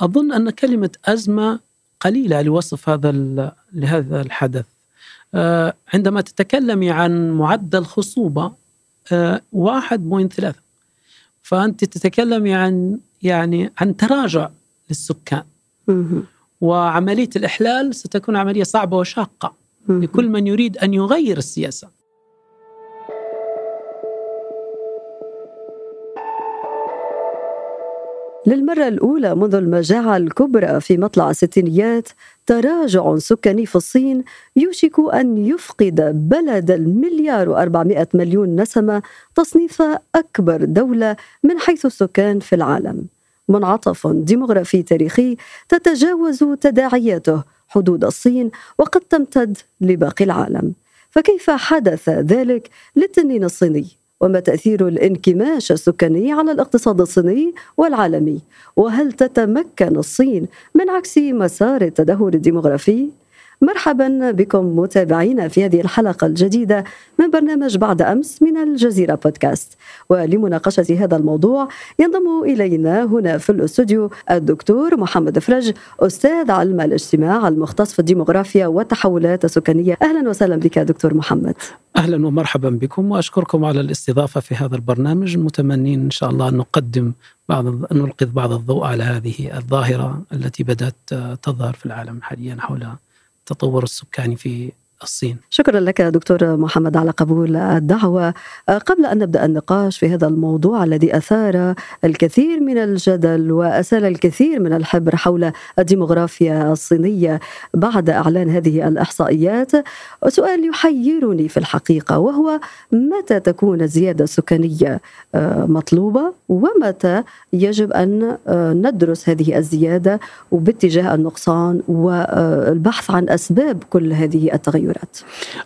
أظن أن كلمة أزمة قليلة لوصف هذا لهذا الحدث. آه، عندما تتكلمي عن معدل خصوبة 1.3 آه، فأنت تتكلمي عن يعني عن تراجع للسكان. وعملية الإحلال ستكون عملية صعبة وشاقة لكل من يريد أن يغير السياسة. للمرة الأولى منذ المجاعة الكبرى في مطلع الستينيات تراجع سكاني في الصين يوشك أن يفقد بلد المليار وأربعمائة مليون نسمة تصنيف أكبر دولة من حيث السكان في العالم. منعطف ديمغرافي تاريخي تتجاوز تداعياته حدود الصين وقد تمتد لباقي العالم. فكيف حدث ذلك للتنين الصيني؟ وما تأثير الانكماش السكاني على الاقتصاد الصيني والعالمي؟ وهل تتمكن الصين من عكس مسار التدهور الديمغرافي مرحبا بكم متابعينا في هذه الحلقة الجديدة من برنامج بعد أمس من الجزيرة بودكاست. ولمناقشة هذا الموضوع ينضم إلينا هنا في الأستوديو الدكتور محمد فرج أستاذ علم الاجتماع المختص في الديمغرافيا والتحولات السكانية. أهلا وسهلا بك دكتور محمد. أهلا ومرحبا بكم وأشكركم على الاستضافة في هذا البرنامج. متمنين إن شاء الله أن نقدم بعض أن نلقي بعض الضوء على هذه الظاهرة التي بدأت تظهر في العالم حاليا حول التطور السكاني في الصين. شكرا لك دكتور محمد على قبول الدعوة. قبل أن نبدأ النقاش في هذا الموضوع الذي أثار الكثير من الجدل وأسال الكثير من الحبر حول الديمغرافيا الصينية بعد إعلان هذه الإحصائيات سؤال يحيرني في الحقيقة وهو متى تكون الزيادة السكانية مطلوبة؟ ومتى يجب أن ندرس هذه الزيادة وباتجاه النقصان والبحث عن أسباب كل هذه التغيرات؟ التغيرات؟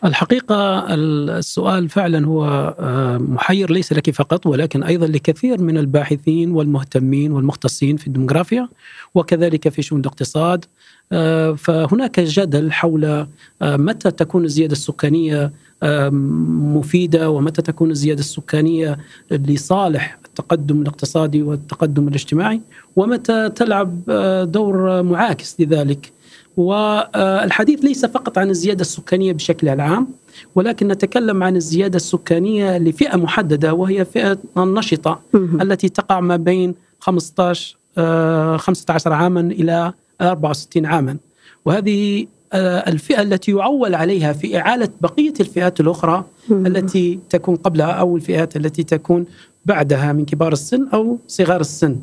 الحقيقة السؤال فعلا هو آه، محير ليس لك فقط ولكن أيضا لكثير من الباحثين والمهتمين والمختصين في الديموغرافيا وكذلك في شؤون الاقتصاد آه، فهناك جدل حول آه، متى تكون الزيادة السكانية مفيدة ومتى تكون الزيادة السكانية لصالح التقدم الاقتصادي والتقدم الاجتماعي ومتى تلعب دور معاكس لذلك والحديث ليس فقط عن الزيادة السكانية بشكل عام ولكن نتكلم عن الزيادة السكانية لفئة محددة وهي فئة النشطة التي تقع ما بين 15 15 آه، عاما إلى 64 عاما. وهذه آه، الفئة التي يعول عليها في إعالة بقية الفئات الأخرى التي تكون قبلها أو الفئات التي تكون بعدها من كبار السن أو صغار السن.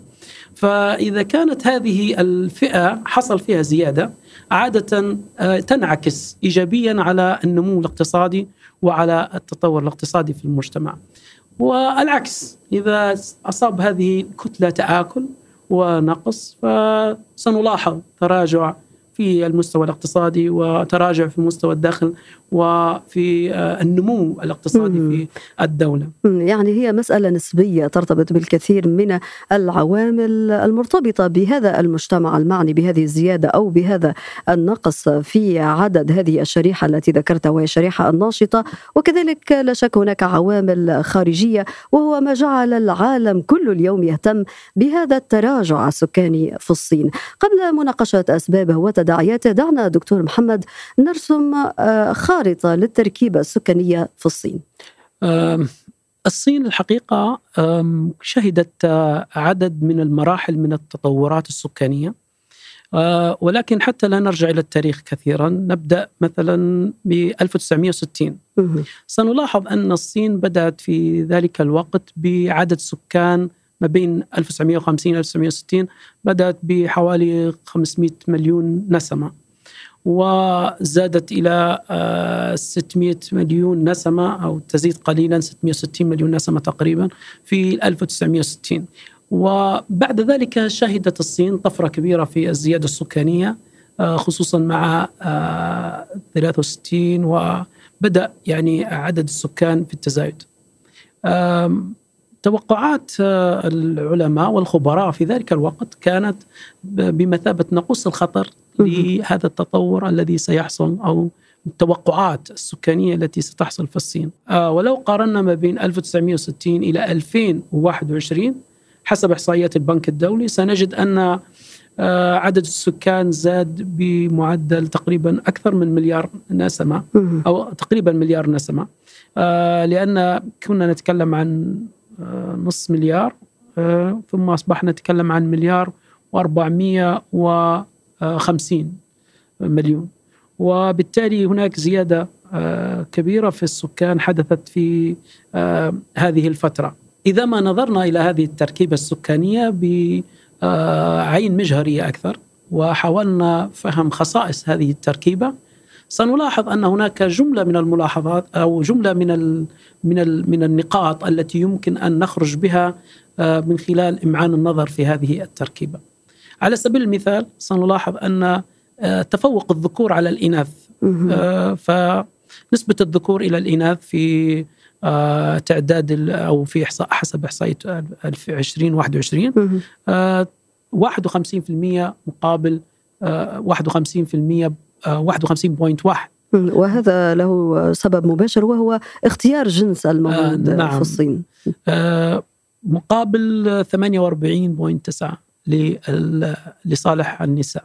فإذا كانت هذه الفئة حصل فيها زيادة عادة آه، تنعكس إيجابيا على النمو الاقتصادي وعلى التطور الاقتصادي في المجتمع. والعكس إذا أصاب هذه كتلة تآكل ونقص فسنلاحظ تراجع في المستوى الاقتصادي وتراجع في مستوى الدخل وفي آه، النمو الاقتصادي في الدولة. يعني هي مسألة نسبية ترتبط بالكثير من العوامل المرتبطة بهذا المجتمع المعني بهذه الزيادة أو بهذا النقص في عدد هذه الشريحة التي ذكرتها وهي الشريحة الناشطة. وكذلك لا شك هناك عوامل خارجية وهو ما جعل العالم كل اليوم يهتم بهذا التراجع السكاني في الصين. قبل مناقشة أسبابه وتداعياته دعنا دكتور محمد نرسم آه، خارطة للتركيبة السكانية في الصين؟ الصين الحقيقة شهدت آه، عدد من المراحل من التطورات السكانية آه، ولكن حتى لا نرجع إلى التاريخ كثيرا نبدأ مثلا ب 1960 سنلاحظ أن الصين بدأت في ذلك الوقت بعدد سكان ما بين 1950 1960 بدأت بحوالي 500 مليون نسمة وزادت إلى 600 آه، مليون نسمة أو تزيد قليلا 660 مليون نسمة تقريبا في 1960 وبعد ذلك شهدت الصين طفرة كبيرة في الزيادة السكانية آه، خصوصا مع 63 آه، وبدأ يعني عدد السكان في التزايد. توقعات العلماء والخبراء في ذلك الوقت كانت بمثابة نقص الخطر لهذا التطور الذي سيحصل أو التوقعات السكانية التي ستحصل في الصين. آه ولو قارنا ما بين 1960 إلى 2021 حسب إحصائيات البنك الدولي سنجد أن عدد السكان زاد بمعدل تقريبا أكثر من مليار نسمة أو تقريبا مليار نسمة. لأن كنا نتكلم عن نصف مليار ثم أصبحنا نتكلم عن مليار و450 مليون وبالتالي هناك زيادة آه، كبيرة في السكان حدثت في آه، هذه الفترة. إذا ما نظرنا إلى هذه التركيبة السكانية بعين مجهرية أكثر وحاولنا فهم خصائص هذه التركيبة سنلاحظ أن هناك جملة من الملاحظات أو جملة من ال من ال من النقاط التي يمكن أن نخرج بها آه، من خلال إمعان النظر في هذه التركيبة. على سبيل المثال سنلاحظ أن تفوق الذكور على الإناث. فنسبة الذكور إلى الإناث في آه، تعداد أو في إحصاء حسب احصائيه 2021 آه 51% مقابل آه 51% آه 51.1 وهذا له سبب مباشر وهو اختيار جنس المولود آه نعم. في الصين. آه مقابل 48.9 لصالح النساء.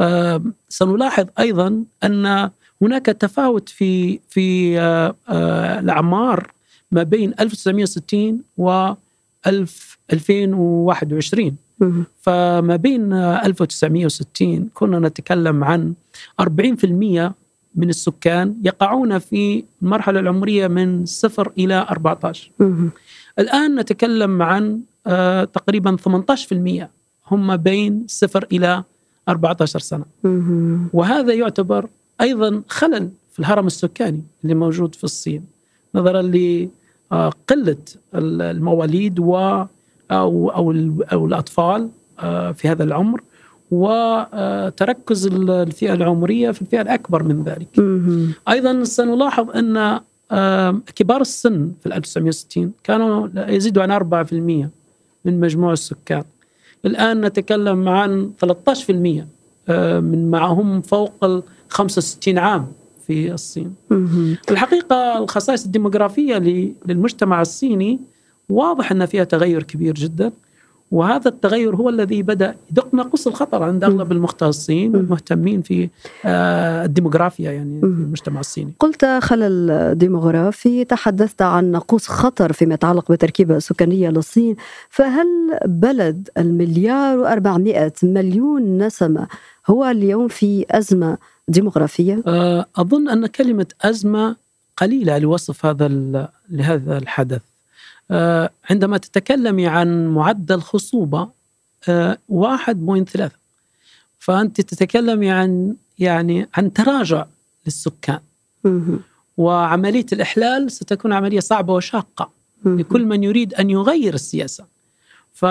آه سنلاحظ أيضا أن هناك تفاوت في في آه آه الأعمار ما بين 1960 و 2021 فما بين 1960 كنا نتكلم عن 40% من السكان يقعون في المرحلة العمرية من صفر إلى 14 الآن نتكلم عن آه تقريبا 18% هم بين صفر إلى 14 سنة. وهذا يعتبر أيضا خلل في الهرم السكاني اللي موجود في الصين نظرا لقلة المواليد و أو, أو, أو الأطفال آه، في هذا العمر وتركز الفئة العمرية في الفئة الأكبر من ذلك. أيضا سنلاحظ أن آه، كبار السن في 1960 كانوا يزيدوا عن 4% من مجموع السكان. الآن نتكلم عن 13% آه، من معهم فوق ال 65 عام في الصين. الحقيقة الخصائص الديموغرافية للمجتمع الصيني واضح أن فيها تغير كبير جدا وهذا التغير هو الذي بدأ يدق ناقوس الخطر عند أغلب المختصين والمهتمين في آه، الديموغرافيا يعني في المجتمع الصيني. قلت خلل ديموغرافي تحدثت عن ناقوس خطر فيما يتعلق بالتركيبه السكانية للصين، فهل بلد المليار و400 مليون نسمة هو اليوم في أزمة ديموغرافية؟ آه، أظن أن كلمة أزمة قليلة لوصف هذا لهذا الحدث. آه، عندما تتكلمي عن معدل خصوبة 1.3 آه، فأنت تتكلمي عن يعني عن تراجع للسكان. وعملية الإحلال ستكون عملية صعبة وشاقة لكل من يريد أن يغير السياسة. ف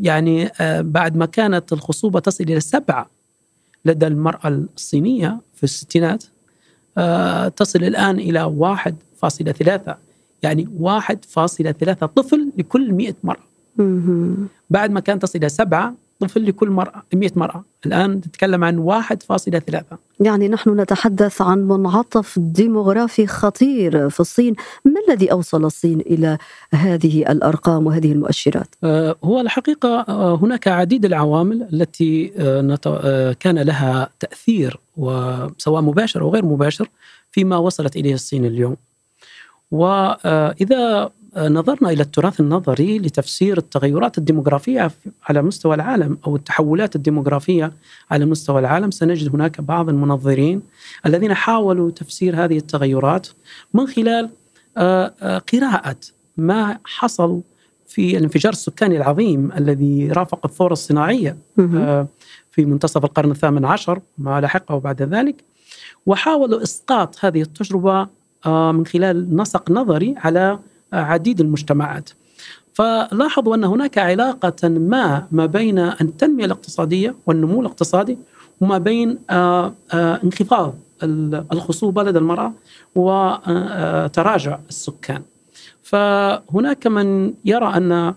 يعني آه، بعد ما كانت الخصوبة تصل إلى سبعة لدى المرأة الصينية في الستينات تصل الآن إلى واحد فاصلة ثلاثة. يعني 1.3 طفل لكل 100 مرأة. بعد ما كان تصل إلى سبعة طفل لكل مرأة 100 مرأة. الآن تتكلم عن 1.3 يعني نحن نتحدث عن منعطف ديموغرافي خطير في الصين. ما الذي أوصل الصين إلى هذه الأرقام وهذه المؤشرات؟ آه هو الحقيقة آه هناك عديد العوامل التي آه, كان لها تأثير وسواء مباشر أو غير مباشر فيما وصلت إليه الصين اليوم. وإذا نظرنا إلى التراث النظري لتفسير التغيرات الديموغرافية على مستوى العالم أو التحولات الديموغرافية على مستوى العالم سنجد هناك بعض المنظرين الذين حاولوا تفسير هذه التغيرات من خلال آه، آه، قراءة ما حصل في الانفجار السكاني العظيم الذي رافق الثورة الصناعية آه، في منتصف القرن الثامن عشر ما لحقه بعد ذلك وحاولوا إسقاط هذه التجربة من خلال نسق نظري على عديد المجتمعات. فلاحظوا أن هناك علاقة ما ما بين التنمية الاقتصادية والنمو الاقتصادي وما بين آه، آه، انخفاض الخصوبة لدى المرأة وتراجع السكان. فهناك من يرى أن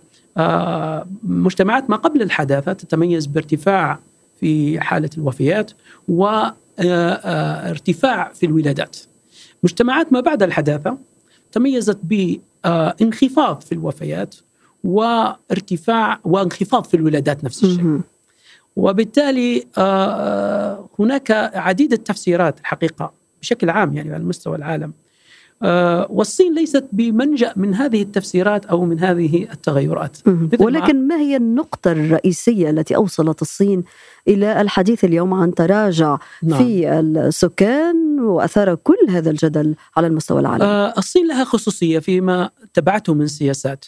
مجتمعات ما قبل الحداثة تتميز بارتفاع في حالة الوفيات وارتفاع في الولادات. مجتمعات ما بعد الحداثة تميزت بانخفاض في الوفيات وارتفاع وانخفاض في الولادات نفس الشيء. وبالتالي هناك عديد التفسيرات الحقيقة بشكل عام يعني على مستوى العالم والصين ليست بمنجأ من هذه التفسيرات أو من هذه التغيرات. ولكن ما هي النقطة الرئيسية التي أوصلت الصين إلى الحديث اليوم عن تراجع نعم. في السكان وأثار كل هذا الجدل على المستوى العالمي؟ آه الصين لها خصوصية فيما تبعته من سياسات.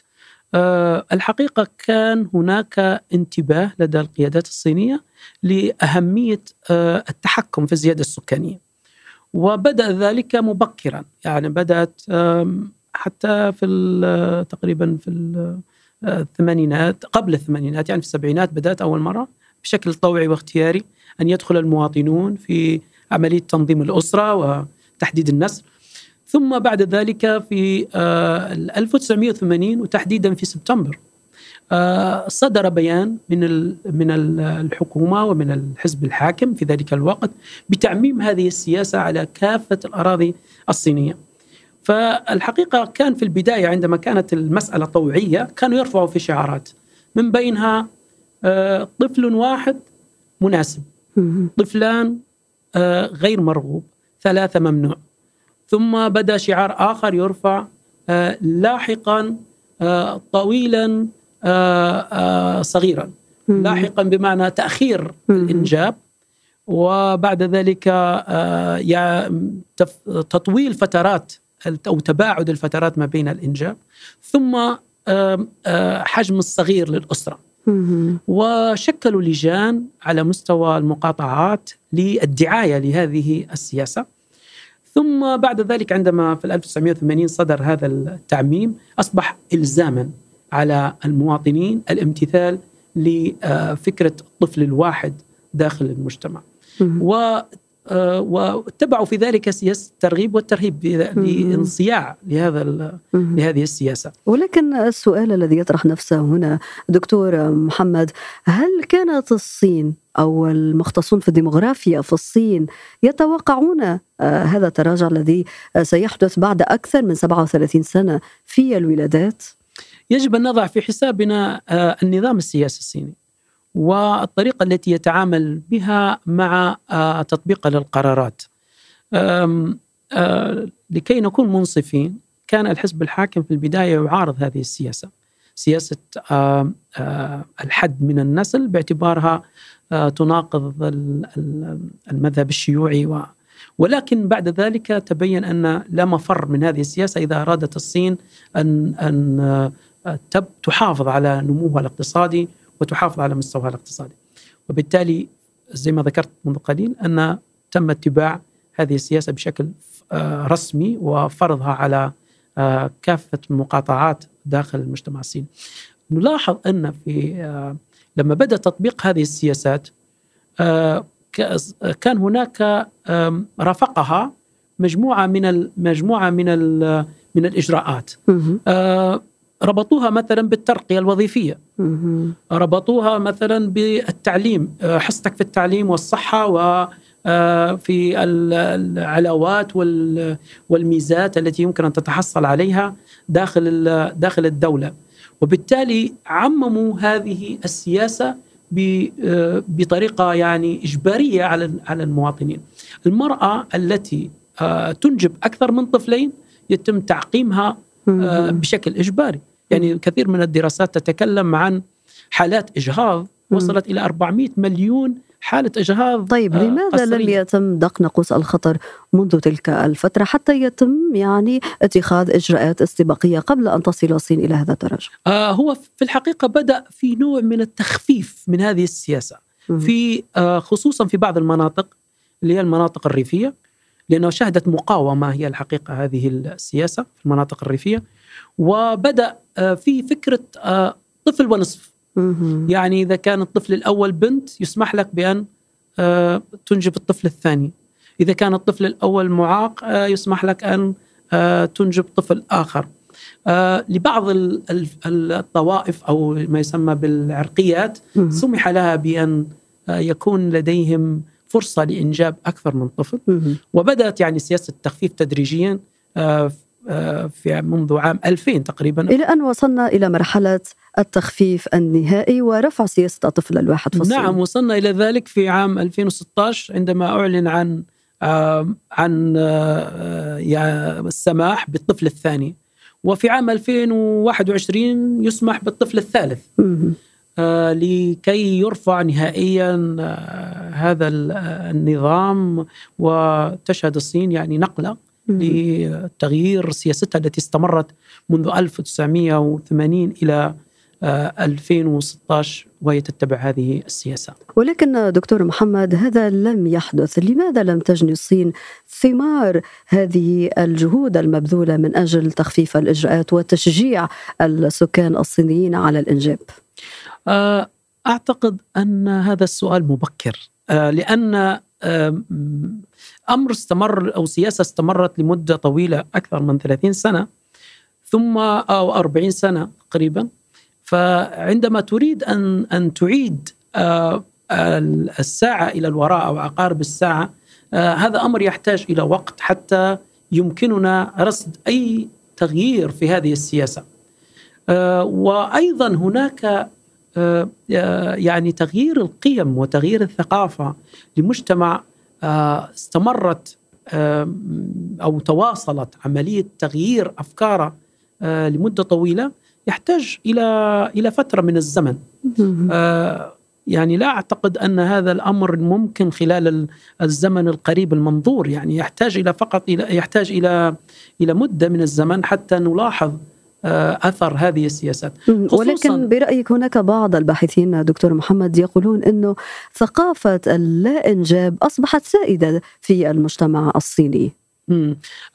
آه الحقيقة كان هناك انتباه لدى القيادات الصينية لأهمية آه التحكم في الزيادة السكانية. وبدأ ذلك مبكرا. يعني بدأت حتى في تقريبا في الثمانينات قبل الثمانينات يعني في السبعينات بدأت أول مرة بشكل طوعي واختياري أن يدخل المواطنون في عملية تنظيم الأسرة وتحديد النسل. ثم بعد ذلك في 1980 وتحديدا في سبتمبر. آه، صدر بيان من من الحكومة ومن الحزب الحاكم في ذلك الوقت بتعميم هذه السياسة على كافة الأراضي الصينية. فالحقيقة كان في البداية عندما كانت المسألة طوعية كانوا يرفعوا في شعارات. من بينها آه، طفل واحد مناسب. طفلان آه، غير مرغوب ثلاثة ممنوع. ثم بدا شعار آخر يرفع لاحقا طويلا آه، آه، صغيرا. لاحقا بمعنى تأخير الإنجاب. وبعد ذلك آه، تطويل فترات أو تباعد الفترات ما بين الإنجاب. ثم حجم الصغير للأسرة. وشكلوا لجان على مستوى المقاطعات للدعاية لهذه السياسة. ثم بعد ذلك عندما في 1980 صدر هذا التعميم أصبح الزاما على المواطنين الامتثال لفكرة الطفل الواحد داخل المجتمع. و آه، واتبعوا في ذلك سياسه الترغيب والترهيب لانصياع لهذا لهذه السياسة. ولكن السؤال الذي يطرح نفسه هنا دكتور محمد هل كانت الصين أو المختصون في الديموغرافيا في الصين يتوقعون آه، هذا التراجع الذي سيحدث بعد أكثر من 37 سنة في الولادات؟ يجب أن نضع في حسابنا آه، النظام السياسي الصيني والطريقة التي يتعامل بها مع آه، تطبيقه للقرارات. آه، لكي نكون منصفين كان الحزب الحاكم في البداية يعارض هذه السياسة سياسة الحد من النسل باعتبارها تناقض المذهب الشيوعي و ولكن بعد ذلك تبين أن لا مفر من هذه السياسة إذا أرادت الصين أن أن تحافظ على نموها الاقتصادي وتحافظ على مستواها الاقتصادي. وبالتالي زي ما ذكرت منذ قليل أن تم اتباع هذه السياسة بشكل آه، رسمي وفرضها على آه، كافة المقاطعات داخل المجتمع الصيني نلاحظ أن في آه، لما بدأ تطبيق هذه السياسات كان هناك رافقها مجموعة من مجموعة من من الإجراءات. ربطوها مثلا بالترقية الوظيفية. ربطوها مثلا بالتعليم. آه، حصتك في التعليم والصحة و آه، في العلاوات والميزات التي يمكن أن تتحصل عليها داخل داخل الدولة. وبالتالي عمموا هذه السياسة آه، بطريقة يعني إجبارية على على المواطنين. المرأة التي تنجب أكثر من طفلين يتم تعقيمها بشكل إجباري. يعني كثير من الدراسات تتكلم عن حالات إجهاض وصلت إلى 400 مليون حالة إجهاض طيب لماذا قصرية. لم يتم دق ناقوس الخطر منذ تلك الفترة حتى يتم يعني اتخاذ إجراءات استباقية قبل أن تصل الصين إلى هذا التراجع آه هو في الحقيقة بدأ في نوع من التخفيف من هذه السياسة. في آه خصوصا في بعض المناطق اللي هي المناطق الريفية لأنه شهدت مقاومة هي الحقيقة هذه السياسة في المناطق الريفية. وبدأ آه، في فكرة آه، طفل ونصف. يعني إذا كان الطفل الأول بنت يسمح لك بأن آه، تنجب الطفل الثاني. إذا كان الطفل الأول معاق يسمح لك أن تنجب طفل آخر. لبعض الطوائف أو ما يسمى بالعرقيات سمح لها بأن يكون لديهم فرصة لإنجاب أكثر من طفل. وبدأت يعني سياسة التخفيف تدريجيا في منذ عام 2000 تقريبا. إلى أن وصلنا إلى مرحلة التخفيف النهائي ورفع سياسة الطفل الواحد في الصين نعم وصلنا إلى ذلك في عام 2016 عندما أعلن عن عن السماح بالطفل الثاني. وفي عام 2021 يسمح بالطفل الثالث. آه لكي يرفع نهائيا آه هذا النظام وتشهد الصين يعني نقلة. لتغيير سياستها التي استمرت منذ 1980 إلى 2016 وهي تتبع هذه السياسة. ولكن دكتور محمد هذا لم يحدث. لماذا لم تجني الصين ثمار هذه الجهود المبذولة من أجل تخفيف الإجراءات وتشجيع السكان الصينيين على الإنجاب؟ آه، أعتقد أن هذا السؤال مبكر آه، لأن أمر استمر أو سياسة استمرت لمدة طويلة أكثر من 30 سنة ثم أو 40 سنة تقريبا فعندما تريد أن أن تعيد آه، الساعة إلى الوراء أو عقارب الساعة آه، هذا أمر يحتاج إلى وقت حتى يمكننا رصد أي تغيير في هذه السياسة. آه، وأيضا هناك يعني تغيير القيم وتغيير الثقافة لمجتمع استمرت أو تواصلت عملية تغيير أفكاره لمدة طويلة يحتاج إلى إلى فترة من الزمن. آه يعني لا أعتقد أن هذا الأمر ممكن خلال الزمن القريب المنظور. يعني يحتاج إلى فقط إلى يحتاج إلى إلى مدة من الزمن حتى نلاحظ آه، أثر هذه السياسات. ولكن برأيك هناك بعض الباحثين دكتور محمد يقولون إنه ثقافة اللا انجاب أصبحت سائدة في المجتمع الصيني.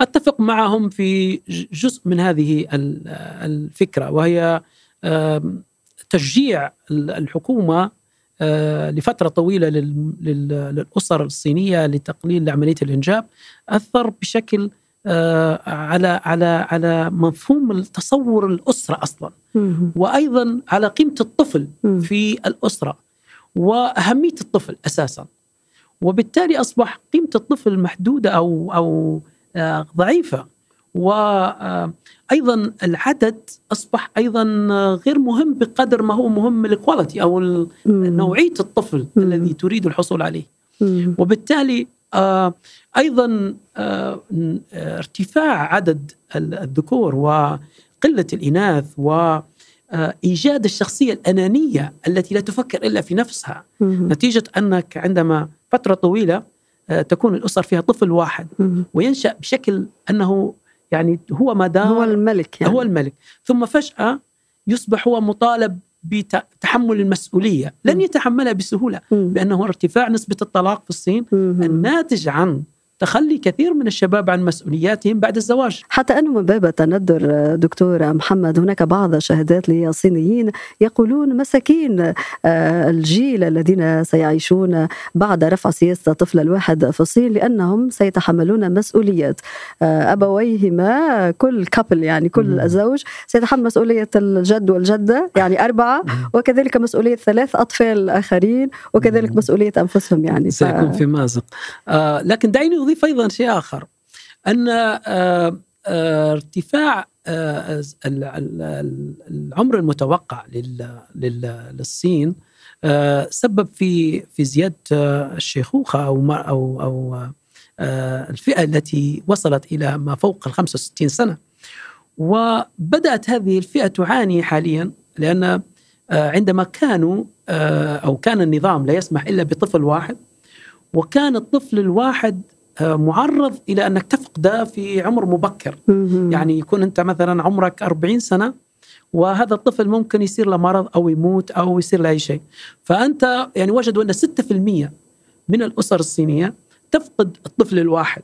أتفق معهم في جزء من هذه الفكرة وهي تشجيع الحكومة آه، لفترة طويلة للأسر الصينية لتقليل عملية الإنجاب أثر بشكل آه، على على على مفهوم تصور الأسرة أصلا. وأيضا على قيمة الطفل في الأسرة وأهمية الطفل أساسا. وبالتالي أصبح قيمة الطفل محدودة أو أو آه، ضعيفة. وأيضا آه، العدد أصبح أيضا غير مهم بقدر ما هو مهم الكواليتي أو نوعية الطفل الذي تريد الحصول عليه. وبالتالي آه، أيضا ارتفاع عدد الذكور وقلة الإناث و إيجاد الشخصية الأنانية التي لا تفكر إلا في نفسها. نتيجة أنك عندما فترة طويلة آه، تكون الأسر فيها طفل واحد. وينشأ بشكل أنه يعني هو مدار هو الملك يعني. هو الملك. ثم فجأة يصبح هو مطالب بتحمل المسؤولية لن يتحملها بسهولة لأنه ارتفاع نسبة الطلاق في الصين الناتج عن تخلي كثير من الشباب عن مسؤولياتهم بعد الزواج. حتى أنه من باب التندر دكتور محمد هناك بعض الشهادات للصينيين يقولون مساكين آه، الجيل الذين سيعيشون بعد رفع سياسة الطفل الواحد في الصين لأنهم سيتحملون مسؤوليات. آه، أبويهما كل كابل يعني كل زوج سيتحمل مسؤولية الجد والجدة يعني أربعة وكذلك مسؤولية ثلاث أطفال آخرين وكذلك مسؤولية أنفسهم يعني. سيكون في مازق. آه لكن دعيني أضيف أيضا شيء آخر أن آه، آه، ارتفاع آه، العمر المتوقع للصين سبب في في زيادة الشيخوخة أو أو أو الفئة التي وصلت إلى ما فوق ال 65 سنة. وبدأت هذه الفئة تعاني حاليا لأن عندما كانوا أو كان النظام لا يسمح إلا بطفل واحد وكان الطفل الواحد معرض إلى انك تفقده في عمر مبكر. يعني يكون أنت مثلا عمرك 40 سنة وهذا الطفل ممكن يصير له مرض أو يموت أو يصير له أي شيء. فأنت يعني وجدوا أن 6% من الأسر الصينية تفقد الطفل الواحد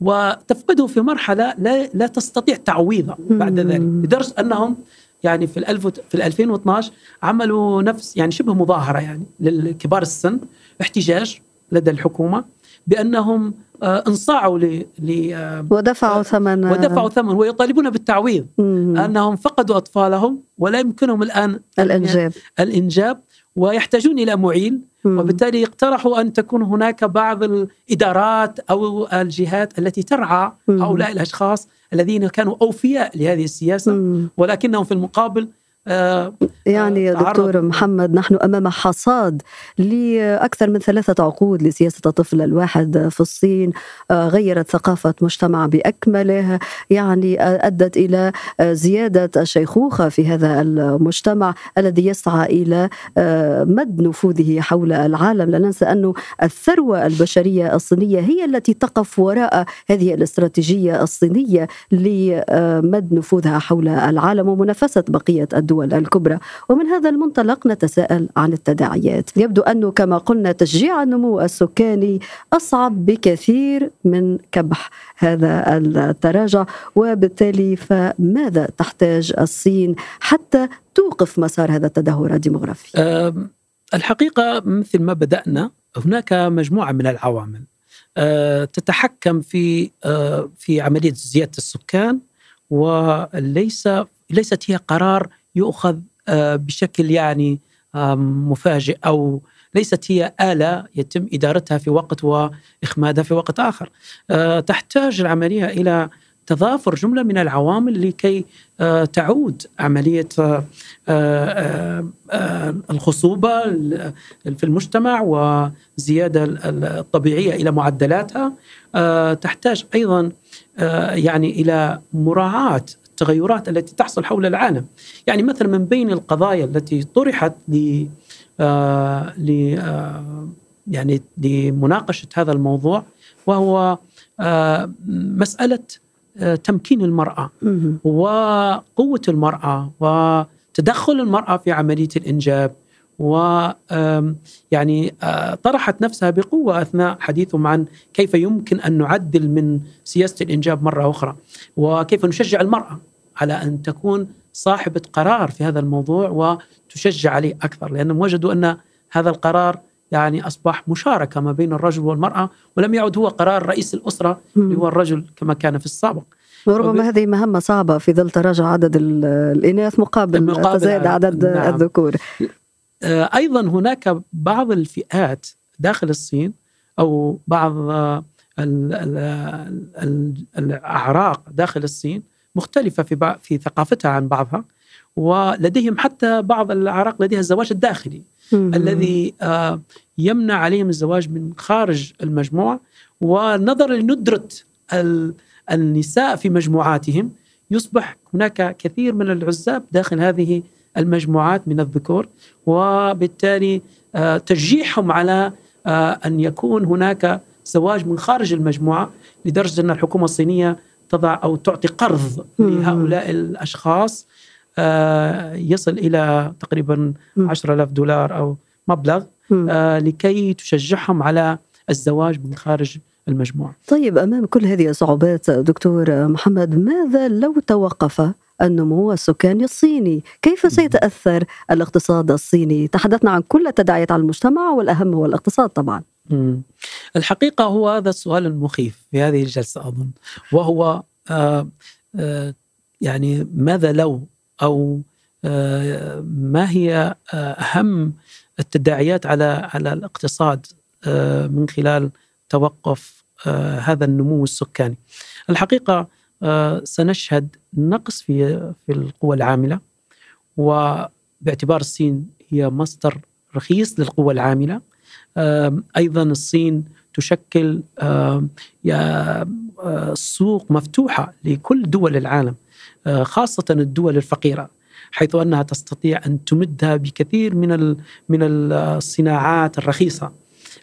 وتفقده في مرحلة لا لا تستطيع تعويضه بعد ذلك. لدرجة أنهم يعني في الألف في 2012 عملوا نفس يعني شبه مظاهرة يعني للكبار السن احتجاج لدى الحكومة بأنهم آه، انصاعوا ل آه، ودفعوا ثمن. ودفعوا ثمن ويطالبون بالتعويض مم. انهم فقدوا أطفالهم ولا يمكنهم الآن الإنجاب. الإنجاب ويحتاجون إلى معيل وبالتالي اقترحوا أن تكون هناك بعض الإدارات أو الجهات التي ترعى هؤلاء الأشخاص الذين كانوا أوفياء لهذه السياسة ولكنهم في المقابل آه، يعني يا دكتور محمد نحن أمام حصاد لأكثر من ثلاثة عقود لسياسة الطفل الواحد في الصين آه، غيرت ثقافة مجتمع بأكمله يعني أدت إلى زيادة الشيخوخة في هذا المجتمع الذي يسعى إلى مد نفوذه حول العالم. لا ننسى انه الثروة البشرية الصينية هي التي تقف وراء هذه الاستراتيجية الصينية لمد نفوذها حول العالم ومنافسة بقية الدول. الدول الكبرى. ومن هذا المنطلق نتساءل عن التداعيات. يبدو أنه كما قلنا تشجيع النمو السكاني أصعب بكثير من كبح هذا التراجع وبالتالي فماذا تحتاج الصين حتى توقف مسار هذا التدهور الديمغرافي؟ الحقيقة مثل ما بدأنا هناك مجموعة من العوامل. أه، تتحكم في أه، في عملية زيادة السكان وليس ليست هي قرار يؤخذ آه، بشكل يعني مفاجئ أو ليست هي آلة يتم إدارتها في وقت وإخمادها في وقت آخر. آه، تحتاج العملية إلى تضافر جملة من العوامل لكي آه، تعود عملية الخصوبة في المجتمع وزيادة الطبيعية إلى معدلاتها. تحتاج أيضا يعني إلى مراعاة التغيرات التي تحصل حول العالم. يعني مثلا من بين القضايا التي طرحت ل آه ل آه يعني لمناقشة هذا الموضوع وهو آه مسألة تمكين المرأة وقوة المرأة وتدخل المرأة في عملية الإنجاب. و يعني طرحت نفسها بقوة أثناء حديثهم عن كيف يمكن أن نعدل من سياسة الإنجاب مرة أخرى وكيف نشجع المرأة على أن تكون صاحبة قرار في هذا الموضوع وتشجع عليه أكثر لأنهم وجدوا أن هذا القرار يعني أصبح مشاركة ما بين الرجل والمرأة ولم يعد هو قرار رئيس الأسرة اللي هو الرجل كما كان في السابق. وربما وب... هذه مهمة صعبة في ظل تراجع عدد الإناث مقابل, مقابل تزايد عدد نعم. الذكور آه، أيضا هناك بعض الفئات داخل الصين أو بعض الأعراق داخل الصين مختلفة في في ثقافتها عن بعضها ولديهم حتى بعض الأعراق لديها الزواج الداخلي الذي آه، يمنع عليهم الزواج من خارج المجموعة ونظرا لندرة النساء في مجموعاتهم يصبح هناك كثير من العزاب داخل هذه المجموعات من الذكور وبالتالي آه، تشجيعهم على آه، أن يكون هناك زواج من خارج المجموعة لدرجة أن الحكومة الصينية تضع أو تعطي قرض لهؤلاء الأشخاص آه، يصل إلى تقريبا 10000 دولار أو مبلغ لكي تشجعهم على الزواج من خارج المجموعة. طيب أمام كل هذه الصعوبات دكتور محمد ماذا لو توقف النمو السكاني الصيني. كيف سيتأثر الاقتصاد الصيني؟ تحدثنا عن كل التداعيات على المجتمع والأهم هو الاقتصاد طبعا. الحقيقة هو هذا السؤال المخيف في هذه الجلسة أظن. وهو آه آه يعني ماذا لو؟ أو آه ما هي أهم التداعيات على على الاقتصاد من خلال توقف هذا النمو السكاني؟ الحقيقة سنشهد نقص في في القوى العاملة وباعتبار الصين هي مصدر رخيص للقوى العاملة. أيضا الصين تشكل آه، سوق مفتوحة لكل دول العالم آه، خاصة الدول الفقيرة حيث أنها تستطيع أن تمدها بكثير من من الصناعات الرخيصة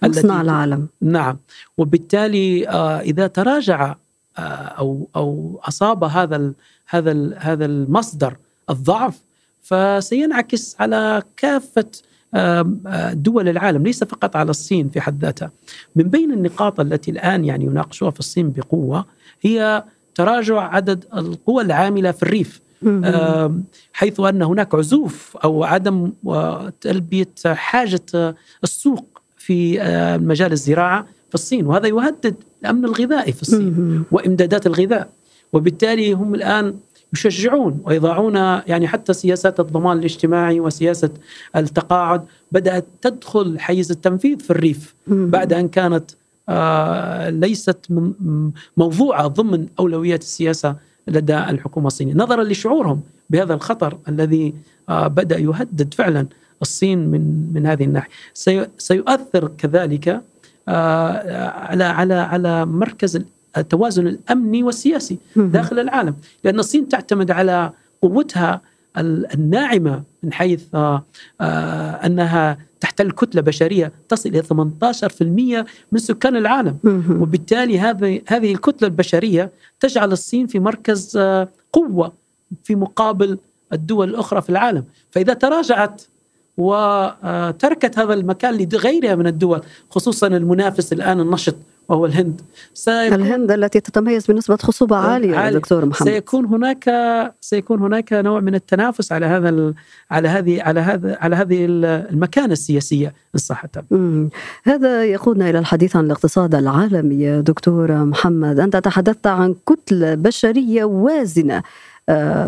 مصنع العالم. نعم. وبالتالي إذا تراجع آه، أو أو أصاب هذا ال هذا ال هذا المصدر الضعف فسينعكس على كافة آه، دول العالم ليس فقط على الصين في حد ذاتها. من بين النقاط التي الآن يعني يناقشوها في الصين بقوة هي تراجع عدد القوى العاملة في الريف. حيث أن هناك عزوف أو عدم تلبية حاجة السوق في آه، مجال الزراعة في الصين وهذا يهدد الأمن الغذائي في الصين وإمدادات الغذاء. وبالتالي هم الآن يشجعون ويضعون يعني حتى سياسات الضمان الاجتماعي وسياسة التقاعد بدأت تدخل حيز التنفيذ في الريف بعد أن كانت آه، ليست موضوعة ضمن أولويات السياسة لدى الحكومة الصينية. نظرا لشعورهم بهذا الخطر الذي آه، بدأ يهدد فعلا الصين من من هذه الناحية. سيؤثر كذلك على على على مركز التوازن الأمني والسياسي داخل العالم. لأن الصين تعتمد على قوتها الناعمة من حيث آه، أنها تحتل كتله بشريه تصل إلى 18% من سكان العالم. وبالتالي هذه هذه الكتلة البشرية تجعل الصين في مركز قوة في مقابل الدول الأخرى في العالم. فإذا تراجعت وتركت هذا المكان لغيرها من الدول خصوصا المنافس الآن النشط وهو الهند. الهند التي تتميز بنسبة خصوبة عالية عالي. دكتور محمد. سيكون هناك سيكون هناك نوع من التنافس على هذا على هذه على هذا على هذه المكانة السياسية إن صح هذا يقودنا إلى الحديث عن الاقتصاد العالمي دكتور محمد. أنت تحدثت عن كتلة بشرية وازنة. آه،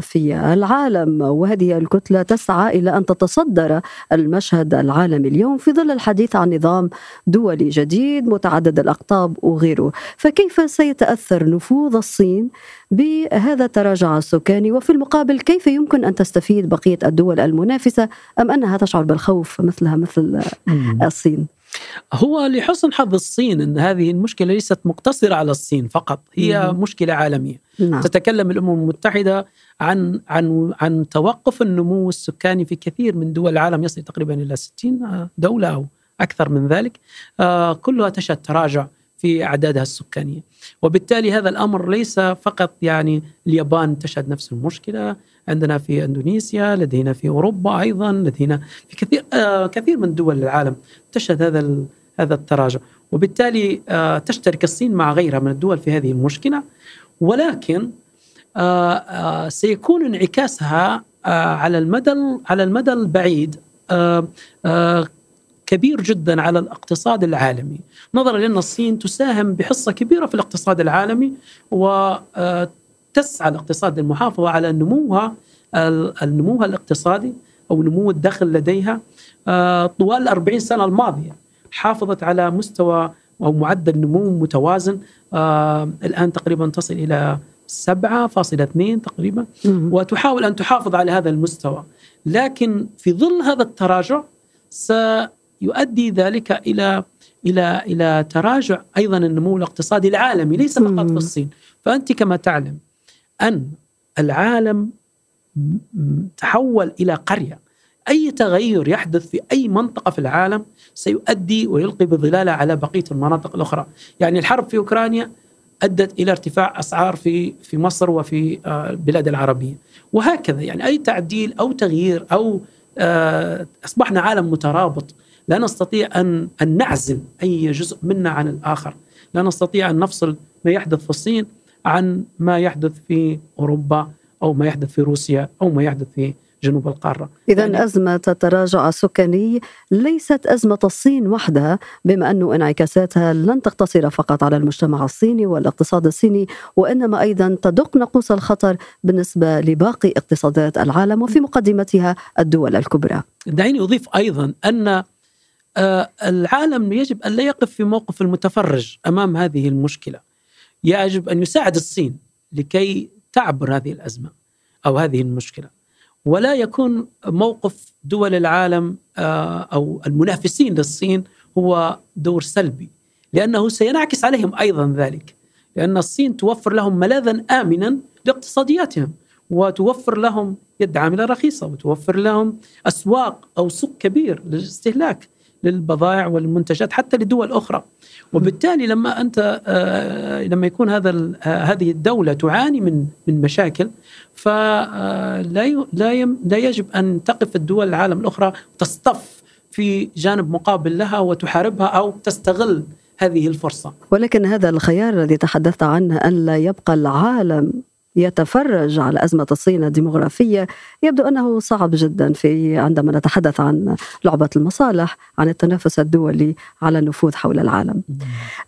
في العالم. وهذه الكتلة تسعى إلى أن تتصدر المشهد العالمي اليوم في ظل الحديث عن نظام دولي جديد متعدد الأقطاب وغيره، فكيف سيتأثر نفوذ الصين بهذا التراجع السكاني؟ وفي المقابل كيف يمكن أن تستفيد بقية الدول المنافسة أم أنها تشعر بالخوف مثلها مثل الصين؟ هو لحسن حظ الصين إن هذه المشكلة ليست مقتصرة على الصين فقط هي مم. مشكلة عالمية نعم. تتكلم الأمم المتحدة عن عن عن توقف النمو السكاني في كثير من دول العالم يصل تقريبا إلى 60 دولة أو أكثر من ذلك آه كلها تشهد تراجع في أعدادها السكانية. وبالتالي هذا الأمر ليس فقط يعني اليابان تشهد نفس المشكلة عندنا في إندونيسيا لدينا في أوروبا أيضا لدينا في كثير آه كثير من دول العالم تشهد هذا هذا التراجع. وبالتالي آه تشترك الصين مع غيرها من الدول في هذه المشكلة. ولكن آه آه سيكون انعكاسها آه على المدى على المدى البعيد آه آه كبير جدا على الاقتصاد العالمي. نظرا لأن الصين تساهم بحصة كبيرة في الاقتصاد العالمي و آه، الاقتصاد للمحافظة على نموها النمو الاقتصادي أو نمو الدخل لديها. آه، طوال الأربعين سنة الماضية حافظت على مستوى أو معدل نمو متوازن. آه، الآن تقريبا تصل إلى 7.2 تقريبا. وتحاول أن تحافظ على هذا المستوى. لكن في ظل هذا التراجع سيؤدي ذلك إلى إلى إلى تراجع أيضا النمو الاقتصادي العالمي ليس فقط في الصين فأنت كما تعلم أن العالم تحول إلى قرية. أي تغير يحدث في أي منطقة في العالم سيؤدي ويلقي بظلالة على بقية المناطق الأخرى. يعني الحرب في أوكرانيا أدت إلى ارتفاع أسعار في في مصر وفي آه، البلاد العربية. وهكذا يعني أي تعديل أو تغيير أو آه، أصبحنا عالم مترابط لا نستطيع أن أن نعزل أي جزء منا عن الآخر. لا نستطيع أن نفصل ما يحدث في الصين عن ما يحدث في أوروبا أو ما يحدث في روسيا أو ما يحدث في جنوب القارة. إذا يعني أزمة التراجع السكاني ليست أزمة الصين وحدها بما أن انعكاساتها لن تقتصر فقط على المجتمع الصيني والاقتصاد الصيني وإنما أيضا تدق نقوص الخطر بالنسبة لباقي اقتصادات العالم وفي مقدمتها الدول الكبرى. دعيني أضيف أيضا أن العالم يجب أن لا يقف في موقف المتفرج أمام هذه المشكلة. يجب أن يساعد الصين لكي تعبر هذه الأزمة أو هذه المشكلة. ولا يكون موقف دول العالم آه، أو المنافسين للصين هو دور سلبي لأنه سينعكس عليهم أيضا ذلك. لأن الصين توفر لهم ملاذا امنا لاقتصادياتهم وتوفر لهم يد عاملة رخيصة وتوفر لهم أسواق أو سوق كبير للاستهلاك. للبضائع والمنتجات حتى لدول أخرى وبالتالي لما أنت آه، لما يكون هذا آه، هذه الدولة تعاني من من مشاكل فلا آه، لا لا يجب أن تقف الدول العالم الأخرى تصطف في جانب مقابل لها وتحاربها أو تستغل هذه الفرصة. ولكن هذا الخيار الذي تحدثت عنه أن لا يبقى العالم يتفرج على أزمة الصين الديمغرافية يبدو أنه صعب جدا في عندما نتحدث عن لعبة المصالح عن التنافس الدولي على النفوذ حول العالم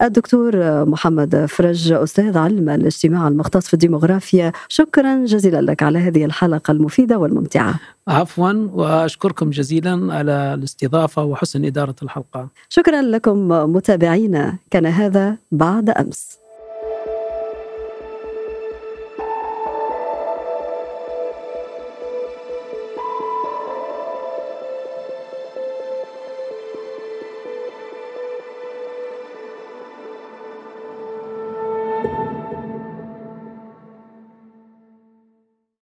الدكتور محمد فرج أستاذ علم الاجتماع المختص في الديمغرافيا شكرا جزيلا لك على هذه الحلقة المفيدة والممتعة عفوا وأشكركم جزيلا على الاستضافة وحسن إدارة الحلقة. شكرا لكم متابعينا كان هذا بعد أمس.